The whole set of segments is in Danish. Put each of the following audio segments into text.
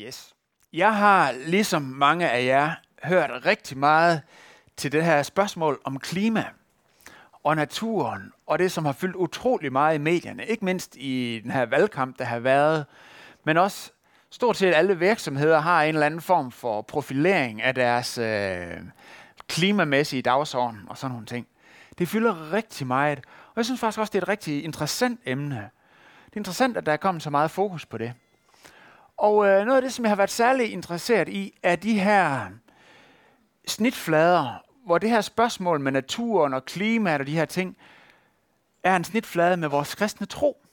Yes. Jeg har, ligesom mange af jer, hørt rigtig meget til det her spørgsmål om klima og naturen, og det, som har fyldt utrolig meget i medierne, ikke mindst i den her valgkamp, der har været, men også stort set alle virksomheder har en eller anden form for profilering af deres øh, klimamæssige dagsorden og sådan nogle ting. Det fylder rigtig meget, og jeg synes faktisk også, det er et rigtig interessant emne. Det er interessant, at der er kommet så meget fokus på det. Og øh, noget af det, som jeg har været særlig interesseret i, er de her snitflader, hvor det her spørgsmål med naturen og klimaet og de her ting, er en snitflade med vores kristne tro.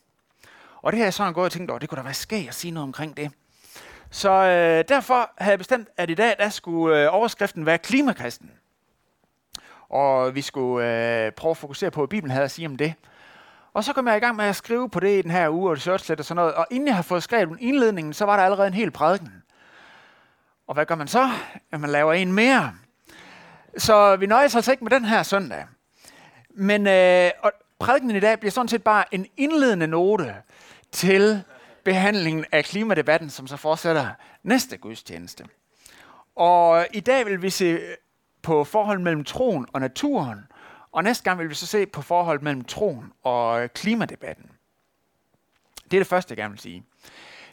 Og det har jeg sådan gået og tænkt over, det kunne da være skægt at sige noget omkring det. Så øh, derfor havde jeg bestemt, at i dag der skulle øh, overskriften være klimakristen. Og vi skulle øh, prøve at fokusere på, hvad Bibelen havde at sige om det. Og så kom jeg i gang med at skrive på det i den her uge, og research og sådan noget. Og inden jeg har fået skrevet indledningen, så var der allerede en hel prædiken. Og hvad gør man så? At man laver en mere. Så vi nøjes altså ikke med den her søndag. Men øh, og prædikenen i dag bliver sådan set bare en indledende note til behandlingen af klimadebatten, som så fortsætter næste gudstjeneste. Og i dag vil vi se på forholdet mellem troen og naturen, og næste gang vil vi så se på forholdet mellem troen og øh, klimadebatten. Det er det første, jeg gerne vil sige.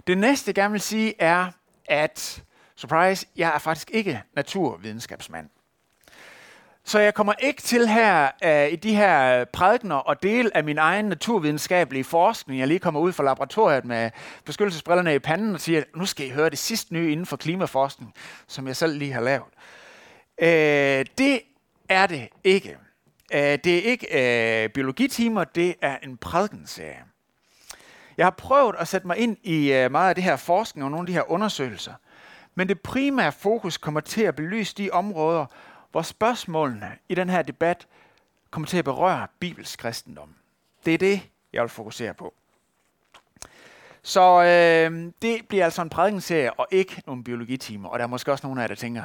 Det næste, jeg gerne vil sige, er, at, surprise, jeg er faktisk ikke naturvidenskabsmand. Så jeg kommer ikke til her uh, i de her prædikner og del af min egen naturvidenskabelige forskning. Jeg lige kommer ud fra laboratoriet med beskyttelsesbrillerne i panden og siger, nu skal I høre det sidste nye inden for klimaforskning, som jeg selv lige har lavet. Uh, det er det ikke. Uh, det er ikke øh, biologitimer, det er en prædikenserie. Jeg har prøvet at sætte mig ind i øh, meget af det her forskning og nogle af de her undersøgelser. Men det primære fokus kommer til at belyse de områder, hvor spørgsmålene i den her debat kommer til at berøre Bibels kristendom. Det er det, jeg vil fokusere på. Så øh, det bliver altså en prædikenserie og ikke nogle biologitimer. Og der er måske også nogle af jer, der tænker,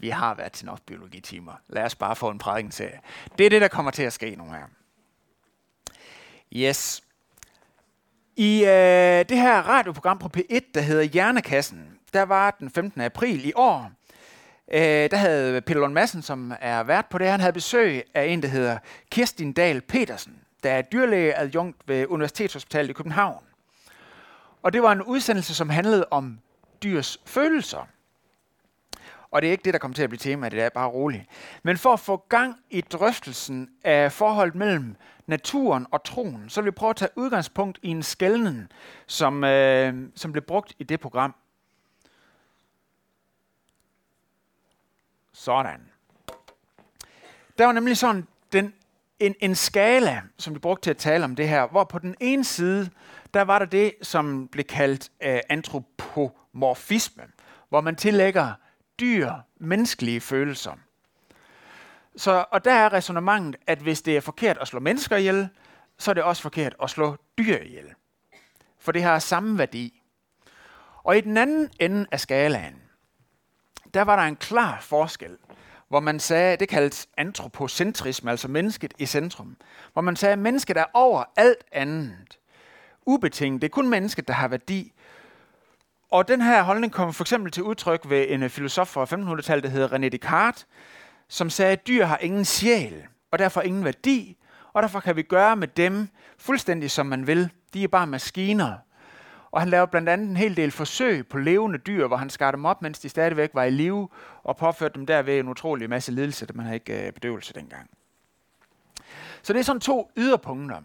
vi har været til nok biologitimer. Lad os bare få en prædikenserie. Det er det, der kommer til at ske nu her. Yes. I øh, det her radioprogram på P1, der hedder Hjernekassen, der var den 15. april i år, øh, der havde Peter Lund Madsen, som er vært på det, han havde besøg af en, der hedder Kirstin Dahl Petersen, der er dyrlægeadjunkt ved Universitetshospitalet i København. Og det var en udsendelse, som handlede om dyrs følelser. Og det er ikke det, der kommer til at blive tema, det er bare roligt. Men for at få gang i drøftelsen af forholdet mellem naturen og troen, så vil vi prøve at tage udgangspunkt i en skældning, som, øh, som blev brugt i det program. Sådan. Der var nemlig sådan den, en, en skala, som vi brugte til at tale om det her, hvor på den ene side, der var der det, som blev kaldt øh, antropomorfisme, hvor man tillægger dyr menneskelige følelser. Så, og der er resonemanget, at hvis det er forkert at slå mennesker ihjel, så er det også forkert at slå dyr ihjel. For det har samme værdi. Og i den anden ende af skalaen, der var der en klar forskel, hvor man sagde, det kaldes antropocentrisme, altså mennesket i centrum, hvor man sagde, at mennesket er over alt andet. Ubetinget, det er kun mennesket, der har værdi. Og den her holdning kom for eksempel til udtryk ved en øh, filosof fra 1500-tallet, der hedder René Descartes, som sagde, at dyr har ingen sjæl, og derfor ingen værdi, og derfor kan vi gøre med dem fuldstændig som man vil. De er bare maskiner, og han lavede blandt andet en hel del forsøg på levende dyr, hvor han skar dem op, mens de stadigvæk var i live, og påførte dem derved en utrolig masse lidelse, da man havde ikke øh, bedøvelse dengang. Så det er sådan to yderpunkter.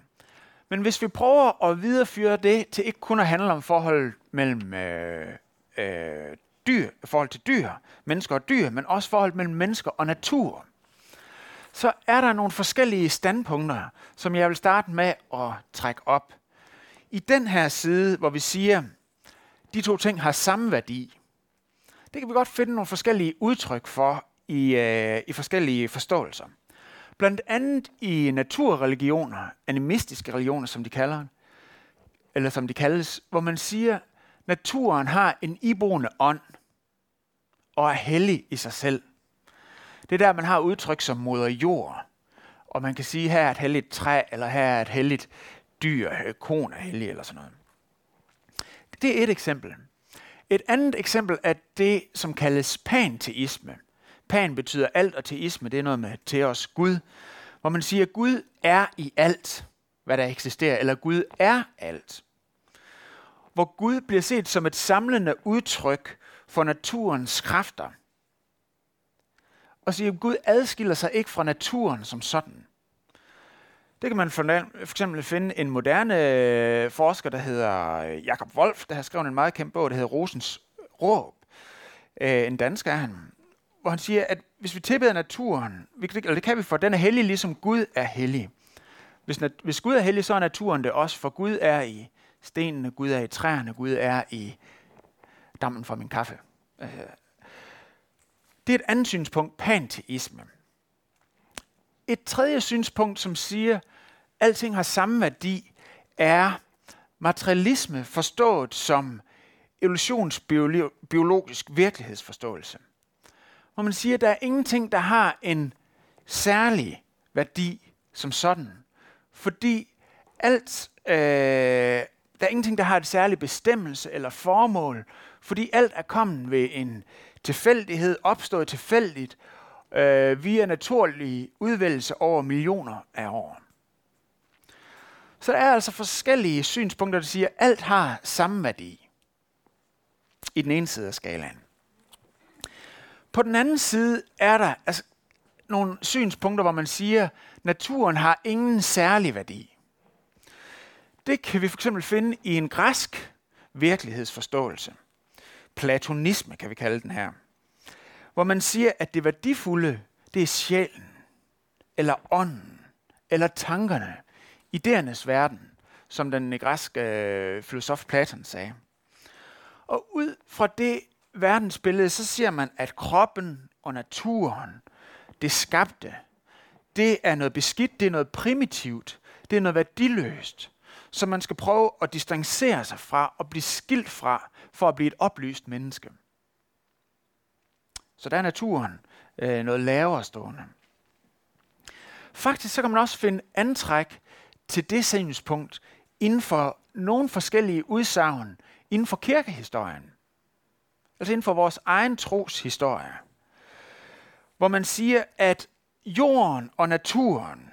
Men hvis vi prøver at videreføre det til ikke kun at handle om forholdet mellem øh, øh, dyr, forhold til dyr, mennesker og dyr, men også forhold mellem mennesker og natur, så er der nogle forskellige standpunkter, som jeg vil starte med at trække op i den her side, hvor vi siger, de to ting har samme værdi, det kan vi godt finde nogle forskellige udtryk for i, øh, i forskellige forståelser. Blandt andet i naturreligioner, animistiske religioner, som de kalder eller som de kaldes, hvor man siger, naturen har en iboende ånd og er hellig i sig selv. Det er der, man har udtryk som moder jord. Og man kan sige, her er et helligt træ, eller her er et helligt dyr, kon er hellig eller sådan noget. Det er et eksempel. Et andet eksempel er det, som kaldes panteisme. Pan betyder alt, og teisme det er noget med til os Gud, hvor man siger, at Gud er i alt, hvad der eksisterer, eller Gud er alt. Hvor Gud bliver set som et samlende udtryk for naturens kræfter. Og siger, at Gud adskiller sig ikke fra naturen som sådan. Det kan man for eksempel finde en moderne øh, forsker, der hedder øh, Jakob Wolf, der har skrevet en meget kendt bog, der hedder Rosens Råb. Øh, en dansker er han. Hvor han siger, at hvis vi tilbeder naturen, eller det kan vi for, den er hellig, ligesom Gud er hellig. Hvis, hvis Gud er hellig, så er naturen det også, for Gud er i stenene, Gud er i træerne, Gud er i dammen fra min kaffe. Øh, det er et andet synspunkt, panteisme. Et tredje synspunkt, som siger, at alting har samme værdi, er materialisme forstået som evolutionsbiologisk virkelighedsforståelse. Hvor man siger, at der er ingenting, der har en særlig værdi som sådan. Fordi alt, øh, der er ingenting, der har et særligt bestemmelse eller formål, fordi alt er kommet ved en tilfældighed, opstået tilfældigt, øh, via naturlig udvælgelse over millioner af år. Så der er altså forskellige synspunkter, der siger, at alt har samme værdi i den ene side af skalaen. På den anden side er der altså, nogle synspunkter, hvor man siger, at naturen har ingen særlig værdi. Det kan vi fx finde i en græsk virkelighedsforståelse. Platonisme kan vi kalde den her. Hvor man siger, at det værdifulde, det er sjælen, eller ånden, eller tankerne, idéernes verden, som den græske øh, filosof Platon sagde. Og ud fra det verdensbillede, så ser man, at kroppen og naturen, det skabte, det er noget beskidt, det er noget primitivt, det er noget værdiløst, som man skal prøve at distancere sig fra og blive skilt fra, for at blive et oplyst menneske. Så der er naturen øh, noget lavere stående. Faktisk så kan man også finde antræk til det synspunkt inden for nogle forskellige udsagn inden for kirkehistorien. Altså inden for vores egen troshistorie. Hvor man siger, at jorden og naturen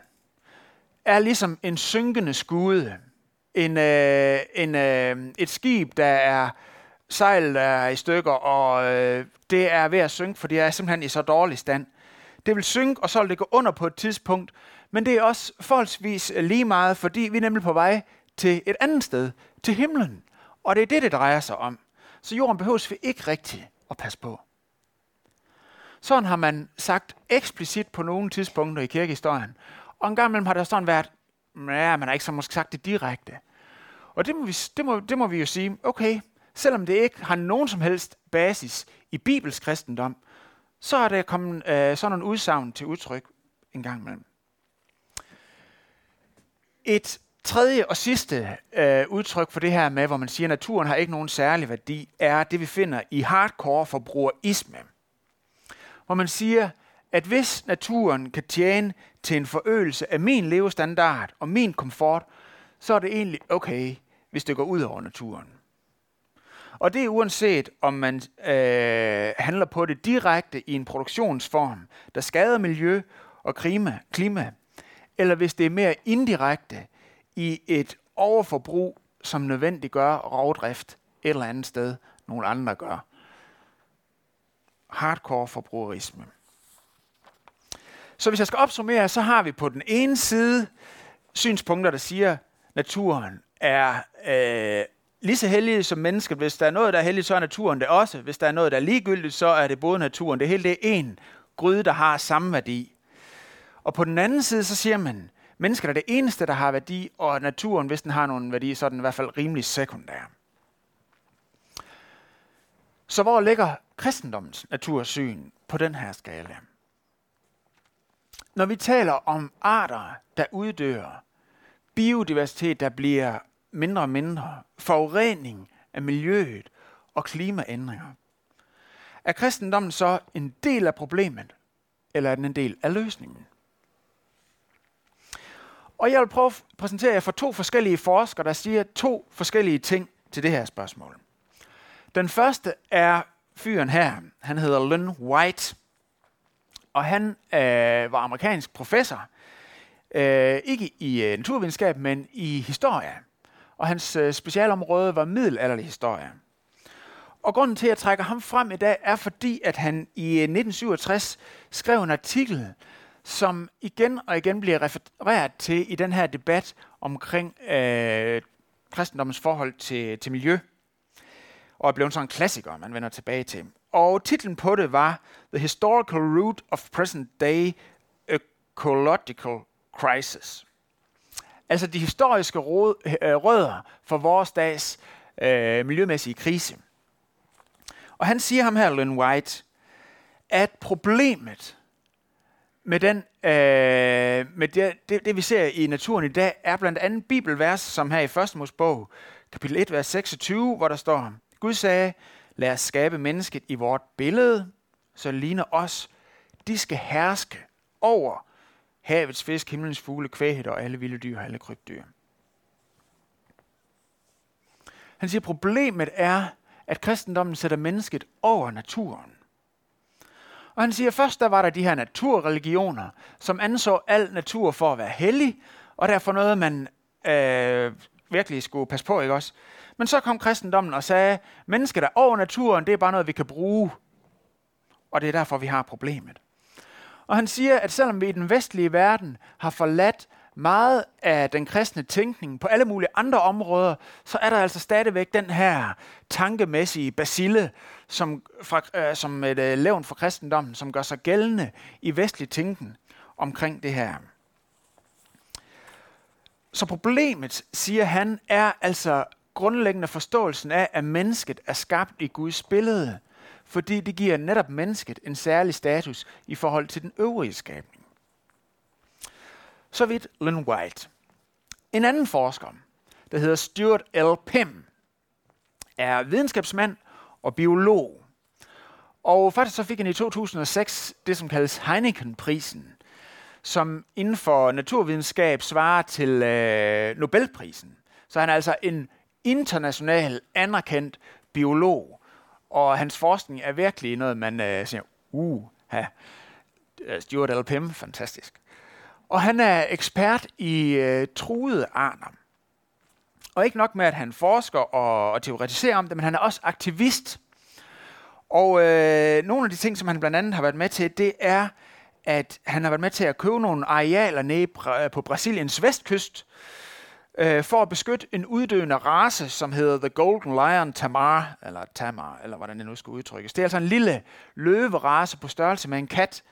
er ligesom en synkende skude. En, øh, en, øh, et skib, der er sejlet er i stykker, og øh, det er ved at synke, for det er simpelthen i så dårlig stand. Det vil synke, og så vil det gå under på et tidspunkt, men det er også forholdsvis lige meget, fordi vi er nemlig på vej til et andet sted, til himlen. Og det er det, det drejer sig om. Så jorden behøves vi ikke rigtigt at passe på. Sådan har man sagt eksplicit på nogle tidspunkter i kirkehistorien. Og en gang imellem har der sådan været, ja, man har ikke så måske sagt det direkte. Og det må, vi, det, må, det må vi jo sige, okay, selvom det ikke har nogen som helst basis i Bibels kristendom, så er der kommet øh, sådan en udsagn til udtryk en gang imellem. Et tredje og sidste øh, udtryk for det her med, hvor man siger, at naturen har ikke nogen særlig værdi, er det, vi finder i hardcore forbrugerisme. Hvor man siger, at hvis naturen kan tjene til en forøgelse af min levestandard og min komfort, så er det egentlig okay, hvis det går ud over naturen. Og det er uanset, om man øh, handler på det direkte i en produktionsform, der skader miljø og klima, klima, eller hvis det er mere indirekte i et overforbrug, som nødvendiggør rovdrift et eller andet sted, nogle andre gør. Hardcore forbrugerisme. Så hvis jeg skal opsummere, så har vi på den ene side synspunkter, der siger, at naturen er øh, lige så heldig som mennesket. Hvis der er noget, der er heldigt, så er naturen det også. Hvis der er noget, der er ligegyldigt, så er det både naturen. Det hele det er én gryde, der har samme værdi. Og på den anden side, så siger man, mennesket er det eneste, der har værdi, og naturen, hvis den har nogen værdi, så er den i hvert fald rimelig sekundær. Så hvor ligger kristendommens natursyn på den her skala? Når vi taler om arter, der uddør, biodiversitet, der bliver mindre og mindre, forurening af miljøet og klimaændringer. Er kristendommen så en del af problemet, eller er den en del af løsningen? Og jeg vil prøve at præsentere jer for to forskellige forskere, der siger to forskellige ting til det her spørgsmål. Den første er fyren her. Han hedder Lynn White. Og han øh, var amerikansk professor. Øh, ikke i øh, naturvidenskab, men i historie. Og hans øh, specialområde var middelalderlig historie. Og grunden til, at jeg trækker ham frem i dag, er fordi, at han i øh, 1967 skrev en artikel, som igen og igen bliver refereret til i den her debat omkring øh, kristendommens forhold til, til miljø. Og er blevet sådan en klassiker, man vender tilbage til. Og titlen på det var The Historical Root of Present Day Ecological Crisis. Altså de historiske øh, rødder for vores dags øh, miljømæssige krise. Og han siger ham her, Lynn White, at problemet med, den, øh, med det, det, det, vi ser i naturen i dag, er blandt andet bibelvers, som her i 1. Mosebog, kapitel 1, vers 26, hvor der står, Gud sagde, lad os skabe mennesket i vort billede, så ligner os. De skal herske over havets fisk, himlens fugle, kvæget og alle vilde dyr og alle krybdyr. Han siger, problemet er, at kristendommen sætter mennesket over naturen. Og han siger, først der var der de her naturreligioner, som anså al natur for at være hellig, og derfor noget, man øh, virkelig skulle passe på, ikke også? Men så kom kristendommen og sagde, mennesket er over naturen, det er bare noget, vi kan bruge. Og det er derfor, vi har problemet. Og han siger, at selvom vi i den vestlige verden har forladt meget af den kristne tænkning på alle mulige andre områder, så er der altså stadigvæk den her tankemæssige basile, som, fra, øh, som et øh, levn for kristendommen, som gør sig gældende i vestlig tænken omkring det her. Så problemet, siger han, er altså grundlæggende forståelsen af, at mennesket er skabt i Guds billede, fordi det giver netop mennesket en særlig status i forhold til den øvrige skabning. Så vidt Lynn White. En anden forsker, der hedder Stuart L. Pym, er videnskabsmand og biolog. Og faktisk så fik han i 2006 det, som kaldes Heineken-prisen, som inden for naturvidenskab svarer til øh, Nobelprisen. Så han er altså en international anerkendt biolog, og hans forskning er virkelig noget, man øh, siger, uh, ha, øh, Stuart L. Pym, fantastisk. Og han er ekspert i øh, truede arter. Og ikke nok med, at han forsker og, og teoretiserer om det, men han er også aktivist. Og øh, nogle af de ting, som han blandt andet har været med til, det er, at han har været med til at købe nogle arealer nede øh, på Brasiliens vestkyst, øh, for at beskytte en uddøende race, som hedder The Golden Lion Tamar, eller Tamar, eller hvordan det nu skal udtrykkes. Det er altså en lille løverace på størrelse med en kat,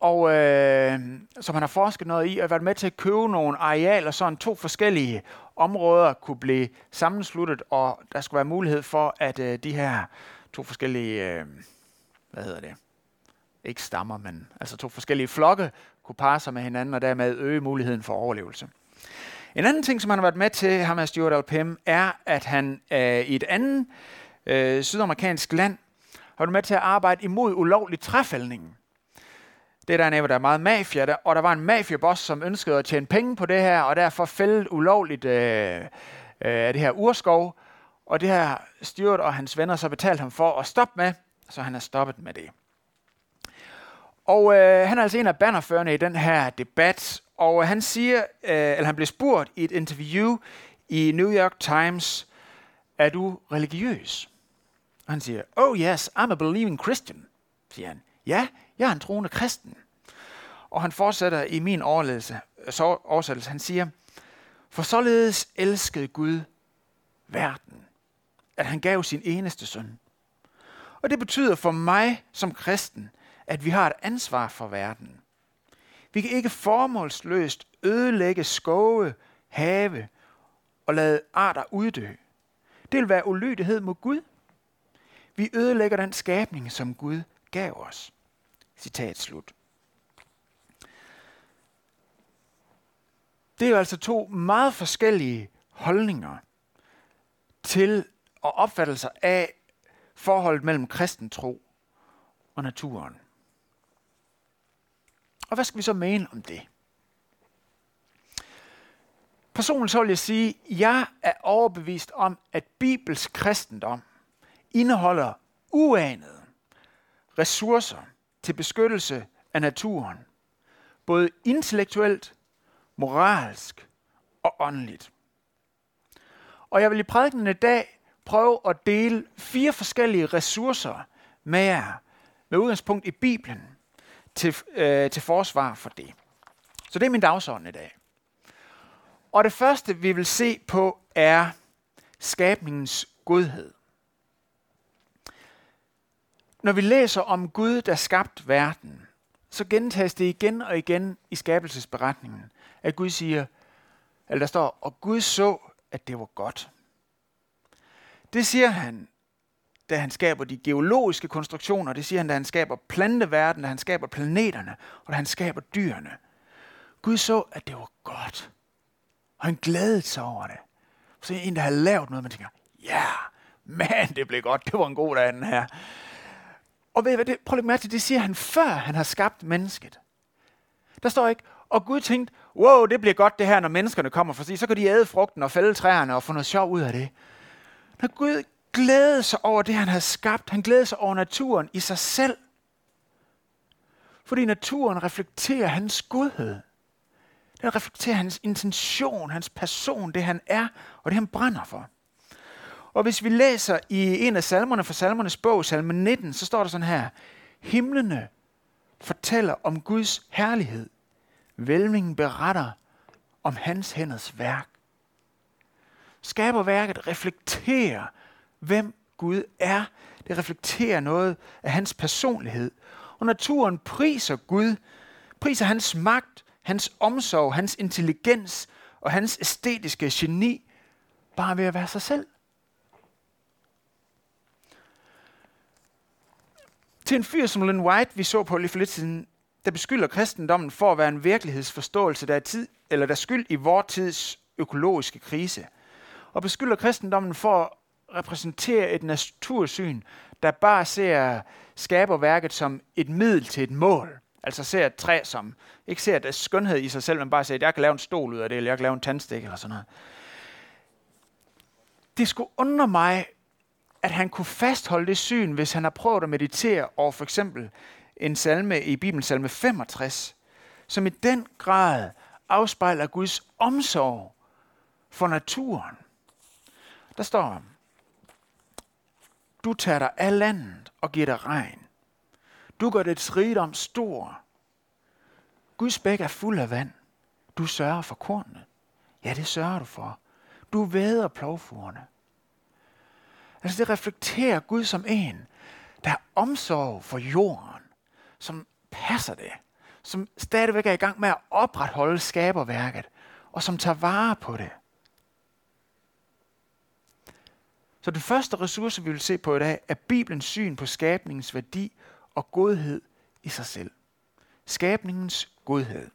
og øh, som han har forsket noget i, og været med til at købe nogle arealer, så to forskellige områder kunne blive sammensluttet, og der skulle være mulighed for, at øh, de her to forskellige, øh, hvad hedder det, ikke stammer, men altså to forskellige flokke, kunne parre sig med hinanden, og dermed øge muligheden for overlevelse. En anden ting, som han har været med til, ham her Stuart Alpem, er, at han øh, i et andet øh, sydamerikansk land har været med til at arbejde imod ulovlig træfældning. Det er dernede, hvor der er meget mafia, der, og der var en mafiaboss, som ønskede at tjene penge på det her, og derfor fældede ulovligt øh, øh, det her urskov. Og det her Stuart og hans venner så betalt ham for at stoppe med, så han er stoppet med det. Og øh, han er altså en af bannerførende i den her debat, og øh, han siger, øh, eller han blev spurgt i et interview i New York Times, er du religiøs? Og han siger, oh yes, I'm a believing Christian, siger han. Ja, jeg er en troende kristen. Og han fortsætter i min oversættelse. Han siger, for således elskede Gud verden, at han gav sin eneste søn. Og det betyder for mig som kristen, at vi har et ansvar for verden. Vi kan ikke formålsløst ødelægge skove, have og lade arter uddø. Det vil være ulydighed mod Gud. Vi ødelægger den skabning, som Gud gav os. Citat slut. Det er jo altså to meget forskellige holdninger til og opfattelser af forholdet mellem kristen tro og naturen. Og hvad skal vi så mene om det? Personligt så vil jeg sige, at jeg er overbevist om, at Bibels kristendom indeholder uanede ressourcer til beskyttelse af naturen, både intellektuelt, moralsk og åndeligt. Og jeg vil i prædiken i dag prøve at dele fire forskellige ressourcer med jer, med udgangspunkt i Bibelen, til, øh, til forsvar for det. Så det er min dagsorden i dag. Og det første, vi vil se på, er skabningens godhed. Når vi læser om Gud, der skabte verden, så gentages det igen og igen i skabelsesberetningen, at Gud siger, eller der står, og Gud så, at det var godt. Det siger han, da han skaber de geologiske konstruktioner, det siger han, da han skaber planteverdenen, da han skaber planeterne, og da han skaber dyrene. Gud så, at det var godt. Og han glædede sig over det. Så en, der har lavet noget, man tænker, ja, yeah, man, det blev godt, det var en god dag, den her. Og ved hvad, det, prøv at mærke til, det siger han, før han har skabt mennesket. Der står ikke, og Gud tænkte, wow, det bliver godt det her, når menneskerne kommer, for så kan de æde frugten og fælde træerne og få noget sjov ud af det. Når Gud glædede sig over det, han havde skabt, han glædede sig over naturen i sig selv. Fordi naturen reflekterer hans godhed. Den reflekterer hans intention, hans person, det han er, og det han brænder for. Og hvis vi læser i en af salmerne fra salmernes bog, salme 19, så står der sådan her. Himlene fortæller om Guds herlighed. Vælvingen beretter om hans hænders værk. Skaberværket reflekterer, hvem Gud er. Det reflekterer noget af hans personlighed. Og naturen priser Gud, priser hans magt, hans omsorg, hans intelligens og hans æstetiske geni, bare ved at være sig selv. Til en fyr som Len White, vi så på lige for lidt siden, der beskylder kristendommen for at være en virkelighedsforståelse, der er, tid, eller der er skyld i vor tids økologiske krise. Og beskylder kristendommen for at repræsentere et natursyn, der bare ser skaberværket som et middel til et mål. Altså ser et træ som, ikke ser det skønhed i sig selv, men bare ser, at jeg kan lave en stol ud af det, eller jeg kan lave en tandstik eller sådan noget. Det skulle undre mig, at han kunne fastholde det syn, hvis han har prøvet at meditere over for eksempel en salme i Bibelen, salme 65, som i den grad afspejler Guds omsorg for naturen. Der står, du tager dig af landet og giver dig regn. Du gør dets rigdom stor. Guds bæk er fuld af vand. Du sørger for kornene. Ja, det sørger du for. Du væder plovfugerne. Altså det reflekterer Gud som en, der har omsorg for jorden, som passer det, som stadigvæk er i gang med at opretholde skaberværket, og som tager vare på det. Så den første ressource, vi vil se på i dag, er Bibelens syn på skabningens værdi og godhed i sig selv. Skabningens godhed.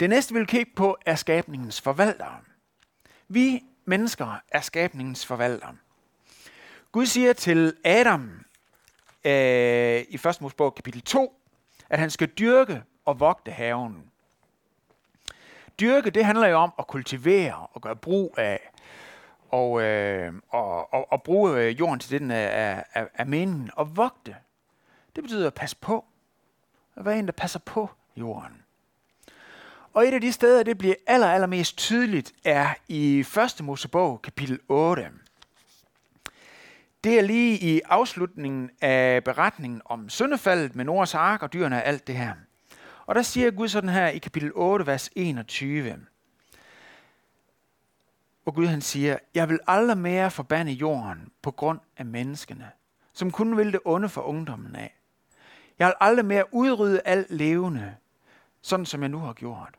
Det næste, vi vil kigge på, er skabningens forvaltere. Vi mennesker er skabningens forvalter. Gud siger til Adam øh, i 1. Mosebog kapitel 2, at han skal dyrke og vogte haven. Dyrke, det handler jo om at kultivere og gøre brug af, og, øh, og, og, og bruge øh, jorden til det, den er, er, er meningen. Og vogte, det betyder at passe på. At være en, der passer på jorden. Og et af de steder, det bliver aller, allermest tydeligt, er i 1. Mosebog, kapitel 8. Det er lige i afslutningen af beretningen om syndefaldet med Noras ark og dyrene og alt det her. Og der siger Gud sådan her i kapitel 8, vers 21. Og Gud han siger, jeg vil aldrig mere forbande jorden på grund af menneskene, som kun vil det onde for ungdommen af. Jeg vil aldrig mere udrydde alt levende, sådan som jeg nu har gjort.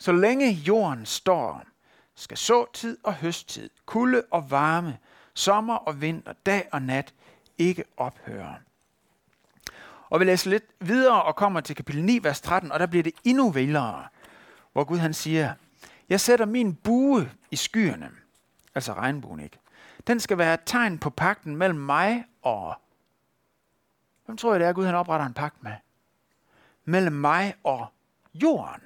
Så længe jorden står, skal såtid og høsttid, kulde og varme, sommer og vinter, dag og nat ikke ophøre. Og vi læser lidt videre og kommer til kapitel 9, vers 13, og der bliver det endnu vildere, hvor Gud han siger, jeg sætter min bue i skyerne, altså regnbuen ikke. Den skal være et tegn på pakten mellem mig og... Hvem tror jeg det er, Gud han opretter en pagt med? Mellem mig og jorden.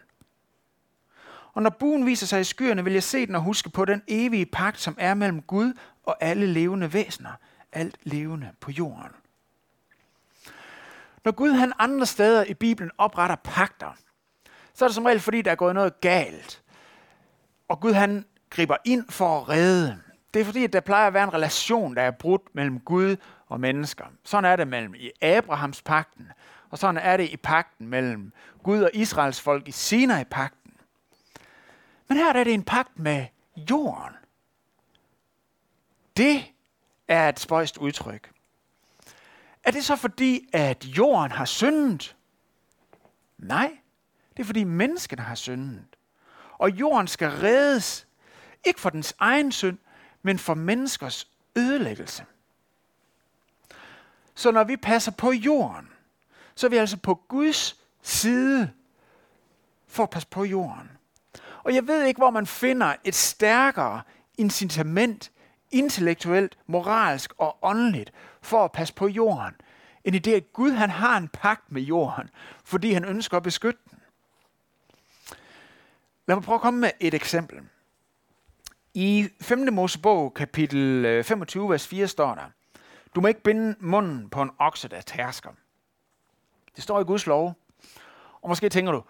Og når buen viser sig i skyerne, vil jeg se den og huske på den evige pagt, som er mellem Gud og alle levende væsener. alt levende på jorden. Når Gud han andre steder i Bibelen opretter pagter, så er det som regel fordi, der er gået noget galt. Og Gud han griber ind for at redde. Det er fordi, at der plejer at være en relation, der er brudt mellem Gud og mennesker. Sådan er det mellem i Abrahams pakten, og sådan er det i pakten mellem Gud og Israels folk i Sinai-pakten. Men her er det en pagt med jorden. Det er et spøjst udtryk. Er det så fordi, at jorden har syndet? Nej, det er fordi menneskene har syndet. Og jorden skal reddes, ikke for dens egen synd, men for menneskers ødelæggelse. Så når vi passer på jorden, så er vi altså på Guds side for at passe på jorden. Og jeg ved ikke, hvor man finder et stærkere incitament, intellektuelt, moralsk og åndeligt, for at passe på jorden, end i det, at Gud han har en pagt med jorden, fordi han ønsker at beskytte den. Lad mig prøve at komme med et eksempel. I 5. Mosebog, kapitel øh, 25, vers 4, står der, Du må ikke binde munden på en okse, der tærsker. Det står i Guds lov. Og måske tænker du,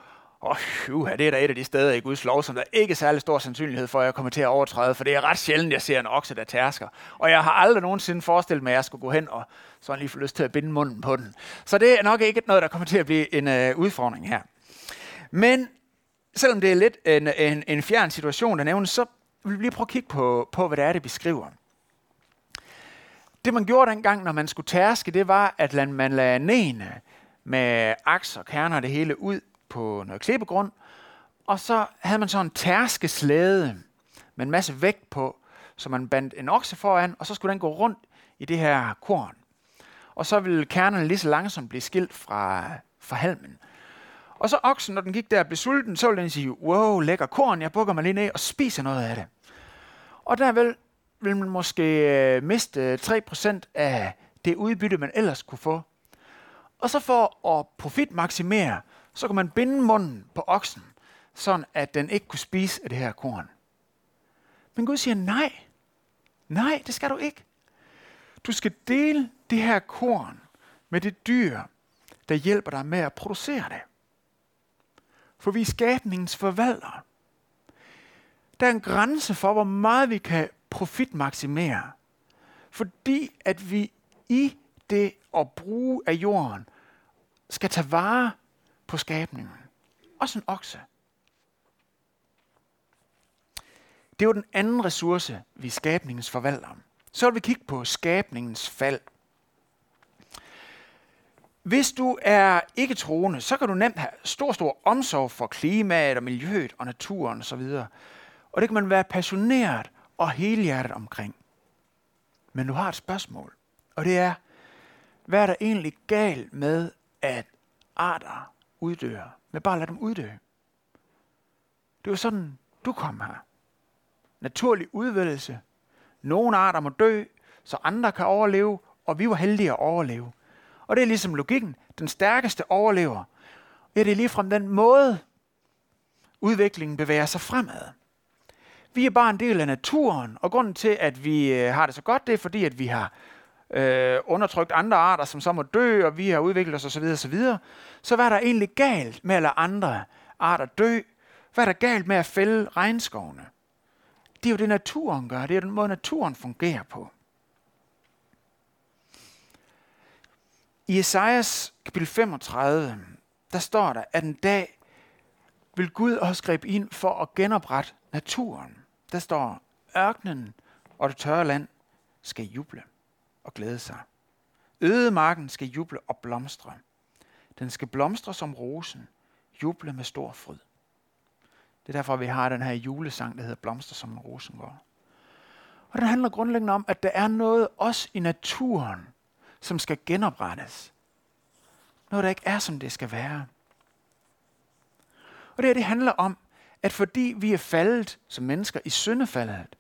og oh, det er da et af de steder i Guds lov, som der ikke er særlig stor sandsynlighed for, at jeg kommer til at overtræde, for det er ret sjældent, jeg ser en okse, der tærsker. Og jeg har aldrig nogensinde forestillet mig, at jeg skulle gå hen og sådan lige få lyst til at binde munden på den. Så det er nok ikke noget, der kommer til at blive en øh, udfordring her. Men selvom det er lidt en, en, en fjern situation, der nævnes, så vil vi lige prøve at kigge på, på, hvad det er, det beskriver. Det man gjorde dengang, når man skulle tærske, det var, at man lagde nene med aks og kerner og det hele ud på noget klippegrund, og så havde man sådan en tærskeslæde med en masse vægt på, så man bandt en okse foran, og så skulle den gå rundt i det her korn. Og så ville kernerne lige så langsomt blive skilt fra, fra halmen. Og så oksen, når den gik der og blev sulten, så ville den sige, wow, lækker korn, jeg bukker mig lige ned og spiser noget af det. Og der vil, vil man måske øh, miste 3% af det udbytte, man ellers kunne få. Og så for at profitmaksimere, så kan man binde munden på oksen, sådan at den ikke kunne spise af det her korn. Men Gud siger nej. Nej, det skal du ikke. Du skal dele det her korn med det dyr, der hjælper dig med at producere det. For vi er skabningens forvaltere. Der er en grænse for, hvor meget vi kan profitmaksimere. Fordi at vi i det at bruge af jorden skal tage vare på skabningen. Også en okse. Det er den anden ressource, vi skabningens forvalter. Så vil vi kigge på skabningens fald. Hvis du er ikke troende, så kan du nemt have stor, stor omsorg for klimaet og miljøet og naturen osv. Og det kan man være passioneret og helhjertet omkring. Men du har et spørgsmål, og det er, hvad er der egentlig galt med, at arter uddør, men bare lad dem uddø? Det er sådan, du kom her. Naturlig udvælgelse. Nogle arter må dø, så andre kan overleve, og vi var heldige at overleve. Og det er ligesom logikken. Den stærkeste overlever. Ja, det er ligefrem den måde, udviklingen bevæger sig fremad. Vi er bare en del af naturen, og grunden til, at vi øh, har det så godt, det er fordi, at vi har øh, undertrykt andre arter, som så må dø, og vi har udviklet os osv. osv. Så hvad er der egentlig galt med at lade andre arter dø? Hvad er der galt med at fælde regnskovene? Det er jo det, naturen gør. Det er den måde, naturen fungerer på. I Esajas kapitel 35, der står der, at en dag vil Gud også gribe ind for at genoprette naturen. Der står, ørkenen og det tørre land skal juble og glæde sig. Ødemarken skal juble og blomstre. Den skal blomstre som rosen, juble med stor fryd. Det er derfor, vi har den her julesang, der hedder Blomster som en rosengård. Og den handler grundlæggende om, at der er noget også i naturen, som skal genoprettes. Noget, der ikke er, som det skal være. Og det her, det handler om, at fordi vi er faldet som mennesker i syndefaldet,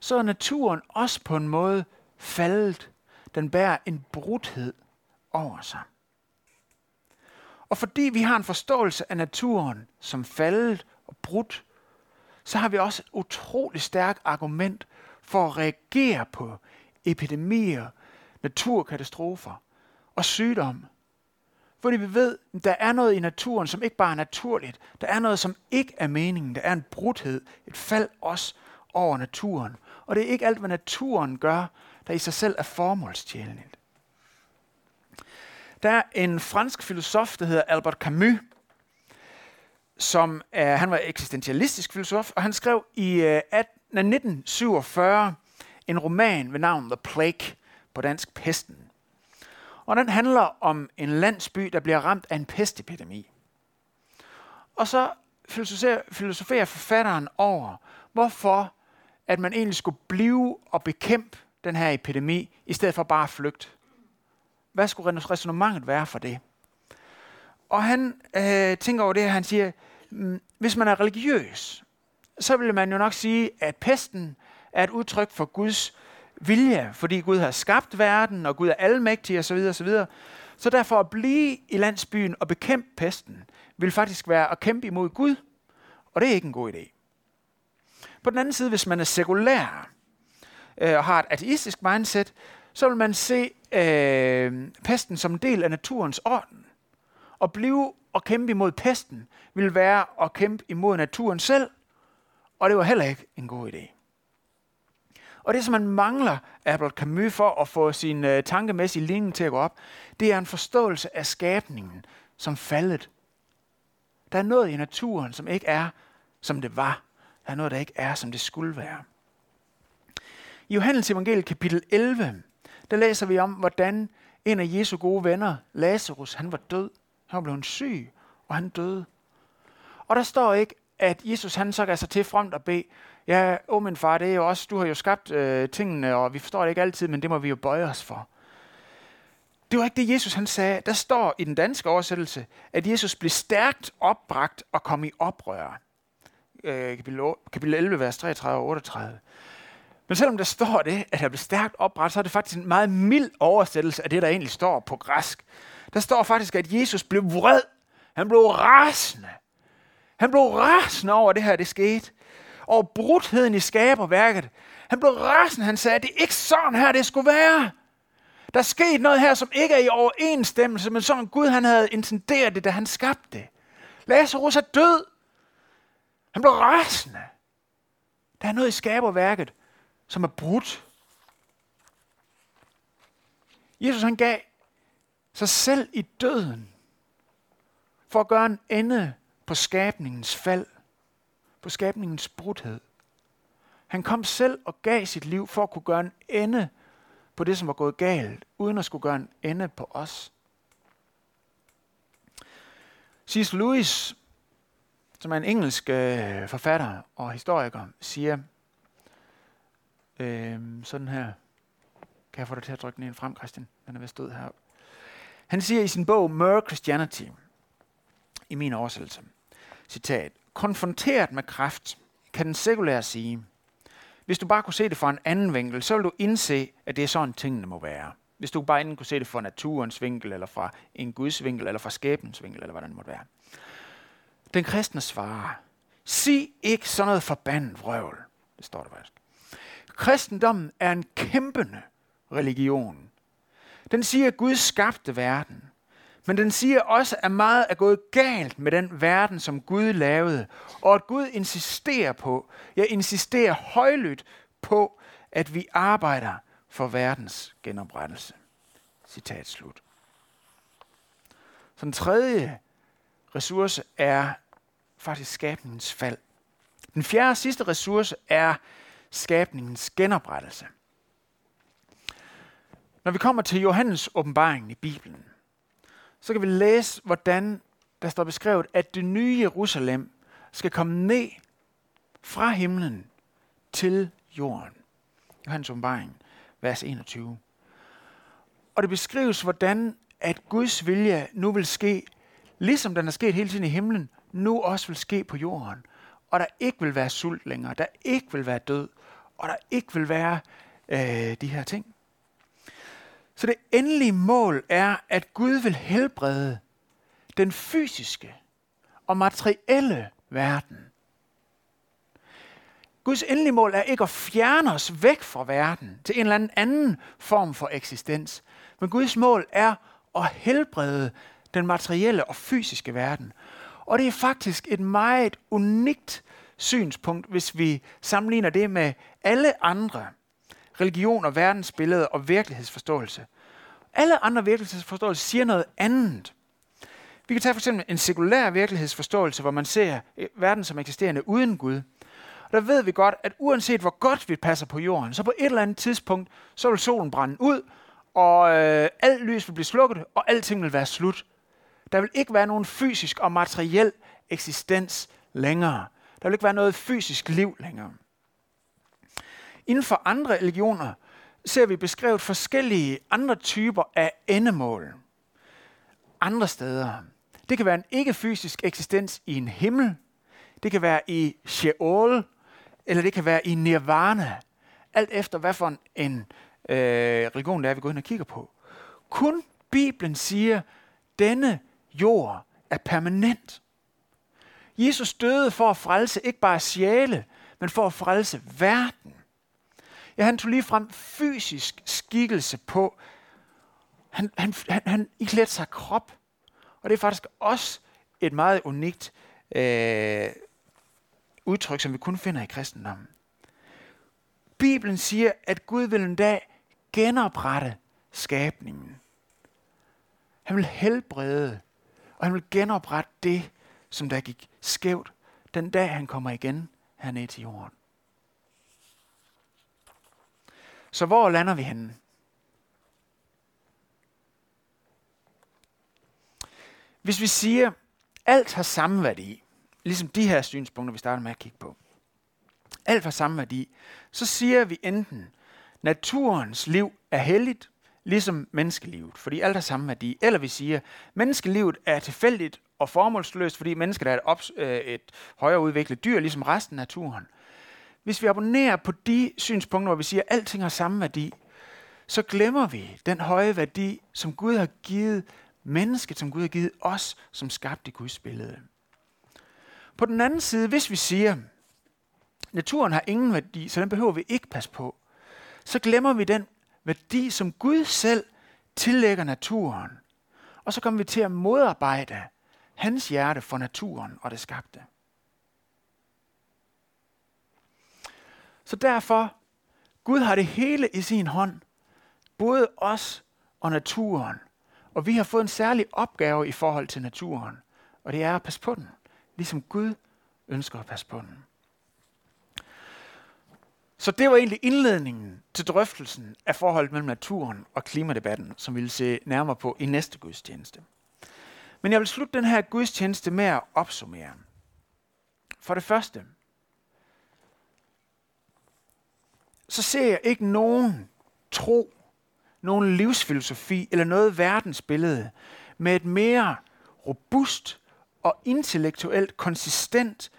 så er naturen også på en måde faldet. Den bærer en brudhed over sig. Og fordi vi har en forståelse af naturen som faldet og brudt, så har vi også et utroligt stærkt argument for at reagere på epidemier, naturkatastrofer og sygdom. Fordi vi ved, at der er noget i naturen, som ikke bare er naturligt. Der er noget, som ikke er meningen. Der er en brudhed, et fald også over naturen. Og det er ikke alt, hvad naturen gør, der i sig selv er formålstjenligt. Der er en fransk filosof, der hedder Albert Camus, som er, han var eksistentialistisk filosof, og han skrev i øh, 18, 1947 en roman ved navn The Plague, på dansk Pesten. Og den handler om en landsby, der bliver ramt af en pestepidemi. Og så filosoferer, filosoferer forfatteren over, hvorfor at man egentlig skulle blive og bekæmpe den her epidemi, i stedet for bare at flygte. Hvad skulle resonemanget være for det? Og han øh, tænker over det her, han siger, mm, hvis man er religiøs, så vil man jo nok sige, at pesten er et udtryk for Guds vilje, fordi Gud har skabt verden, og Gud er almægtig osv. osv. Så derfor at blive i landsbyen og bekæmpe pesten, vil faktisk være at kæmpe imod Gud, og det er ikke en god idé. På den anden side, hvis man er sekulær øh, og har et ateistisk mindset, så vil man se øh, pesten som en del af naturens orden. Og blive og kæmpe imod pesten vil være at kæmpe imod naturen selv, og det var heller ikke en god idé. Og det, som man mangler Albert Camus for at få sin øh, tankemæssige linje til at gå op, det er en forståelse af skabningen som faldet. Der er noget i naturen, som ikke er, som det var. Der er noget, der ikke er, som det skulle være. I Johannes evangeliet kapitel 11, der læser vi om, hvordan en af Jesu gode venner, Lazarus, han var død. Han var blevet syg, og han døde. Og der står ikke, at Jesus han så gav sig til fremt og bede, ja, åh min far, det er jo også, du har jo skabt øh, tingene, og vi forstår det ikke altid, men det må vi jo bøje os for. Det var ikke det, Jesus han sagde. Der står i den danske oversættelse, at Jesus blev stærkt opbragt og kom i oprør. Øh, kapitel 11, vers 33 og 38. Men selvom der står det, at han blev stærkt oprettet, så er det faktisk en meget mild oversættelse af det, der egentlig står på græsk. Der står faktisk, at Jesus blev vred. Han blev rasende. Han blev rasende over det her, det skete. Og brudheden i skaberværket. Han blev rasende. Han sagde, det er ikke sådan her, det skulle være. Der skete noget her, som ikke er i overensstemmelse med sådan Gud, han havde intenderet det, da han skabte det. Lazarus er død. Han blev rasende. Der er noget i skaberværket, som er brudt. Jesus han gav sig selv i døden for at gøre en ende på skabningens fald, på skabningens brudhed. Han kom selv og gav sit liv for at kunne gøre en ende på det, som var gået galt, uden at skulle gøre en ende på os. C.S. Lewis, som er en engelsk øh, forfatter og historiker, siger øh, sådan her. Kan jeg få dig til at trykke den ind frem, Christian? Den er vist stået her. Han siger i sin bog Mere Christianity, i min oversættelse, citat, konfronteret med kraft, kan den sekulære sige, hvis du bare kunne se det fra en anden vinkel, så vil du indse, at det er sådan, tingene må være. Hvis du bare inden kunne se det fra naturens vinkel, eller fra en Guds vinkel, eller fra skæbens vinkel, eller hvad det måtte være. Den kristne svarer, sig ikke sådan noget forbandet vrøvl. Det står der faktisk. Kristendommen er en kæmpende religion. Den siger, at Gud skabte verden. Men den siger også, at meget er gået galt med den verden, som Gud lavede. Og at Gud insisterer på, jeg insisterer højlydt på, at vi arbejder for verdens genoprettelse. Citat slut. Så den tredje ressource er faktisk skabningens fald. Den fjerde og sidste ressource er skabningens genoprettelse. Når vi kommer til Johannes åbenbaringen i Bibelen, så kan vi læse, hvordan der står beskrevet, at det nye Jerusalem skal komme ned fra himlen til jorden. Johannes åbenbaring, vers 21. Og det beskrives, hvordan at Guds vilje nu vil ske, ligesom den er sket hele tiden i himlen, nu også vil ske på jorden. Og der ikke vil være sult længere, der ikke vil være død, og der ikke vil være øh, de her ting. Så det endelige mål er, at Gud vil helbrede den fysiske og materielle verden. Guds endelige mål er ikke at fjerne os væk fra verden til en eller anden anden form for eksistens. Men Guds mål er at helbrede den materielle og fysiske verden. Og det er faktisk et meget unikt synspunkt, hvis vi sammenligner det med alle andre religioner, verdensbillede og virkelighedsforståelse. Alle andre virkelighedsforståelser siger noget andet. Vi kan tage for eksempel en sekulær virkelighedsforståelse, hvor man ser øh, verden som eksisterende uden Gud. Og der ved vi godt, at uanset hvor godt vi passer på jorden, så på et eller andet tidspunkt, så vil solen brænde ud, og øh, alt lys vil blive slukket, og alting vil være slut. Der vil ikke være nogen fysisk og materiel eksistens længere. Der vil ikke være noget fysisk liv længere. Inden for andre religioner ser vi beskrevet forskellige andre typer af endemål. Andre steder. Det kan være en ikke-fysisk eksistens i en himmel. Det kan være i Sheol, eller det kan være i Nirvana. Alt efter, hvad for en øh, religion det er, vi går ind og kigger på. Kun Bibelen siger, denne jord er permanent. Jesus døde for at frelse ikke bare sjæle, men for at frelse verden. Ja, han tog lige frem fysisk skikkelse på. Han, han, han, han iklædte sig krop. Og det er faktisk også et meget unikt øh, udtryk, som vi kun finder i kristendommen. Bibelen siger, at Gud vil en dag genoprette skabningen. Han vil helbrede, og han vil genoprette det, som der gik skævt, den dag han kommer igen hernede til jorden. Så hvor lander vi henne? Hvis vi siger, alt har samme værdi, ligesom de her synspunkter, vi starter med at kigge på, alt har samme værdi, så siger vi enten, naturens liv er helligt, ligesom menneskelivet, fordi alt har samme værdi. Eller vi siger, menneskelivet er tilfældigt og formålsløst, fordi mennesket er et, ops, øh, et højere udviklet dyr, ligesom resten af naturen. Hvis vi abonnerer på de synspunkter, hvor vi siger, at alting har samme værdi, så glemmer vi den høje værdi, som Gud har givet mennesket, som Gud har givet os, som skabte Guds billede. På den anden side, hvis vi siger, naturen har ingen værdi, så den behøver vi ikke passe på, så glemmer vi den værdi, som Gud selv tillægger naturen. Og så kommer vi til at modarbejde hans hjerte for naturen og det skabte. Så derfor, Gud har det hele i sin hånd. Både os og naturen. Og vi har fået en særlig opgave i forhold til naturen. Og det er at passe på den. Ligesom Gud ønsker at passe på den. Så det var egentlig indledningen til drøftelsen af forholdet mellem naturen og klimadebatten, som vi vil se nærmere på i næste gudstjeneste. Men jeg vil slutte den her gudstjeneste med at opsummere. For det første, så ser jeg ikke nogen tro, nogen livsfilosofi eller noget verdensbillede med et mere robust og intellektuelt konsistent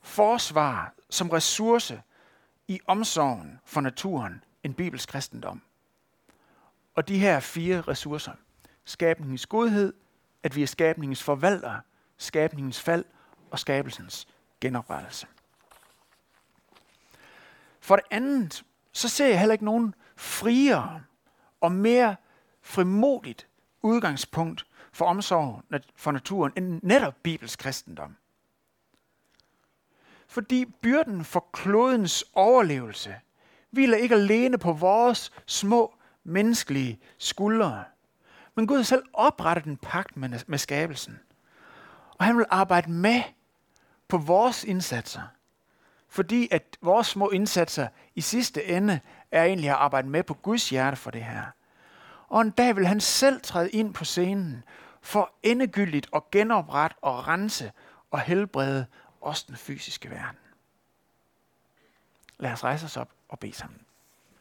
forsvar som ressource i omsorgen for naturen end bibelsk kristendom. Og de her fire ressourcer, skabningens godhed, at vi er skabningens forvalter, skabningens fald og skabelsens genoprettelse. For det andet, så ser jeg heller ikke nogen friere og mere frimodigt udgangspunkt for omsorg for naturen end netop Bibels kristendom. Fordi byrden for klodens overlevelse hviler ikke alene på vores små menneskelige skuldre. Men Gud selv oprettet en pagt med, med skabelsen. Og han vil arbejde med på vores indsatser. Fordi at vores små indsatser i sidste ende er egentlig at arbejde med på Guds hjerte for det her. Og en dag vil han selv træde ind på scenen for endegyldigt at genoprette og rense og helbrede også den fysiske verden. Lad os rejse os op og bede sammen.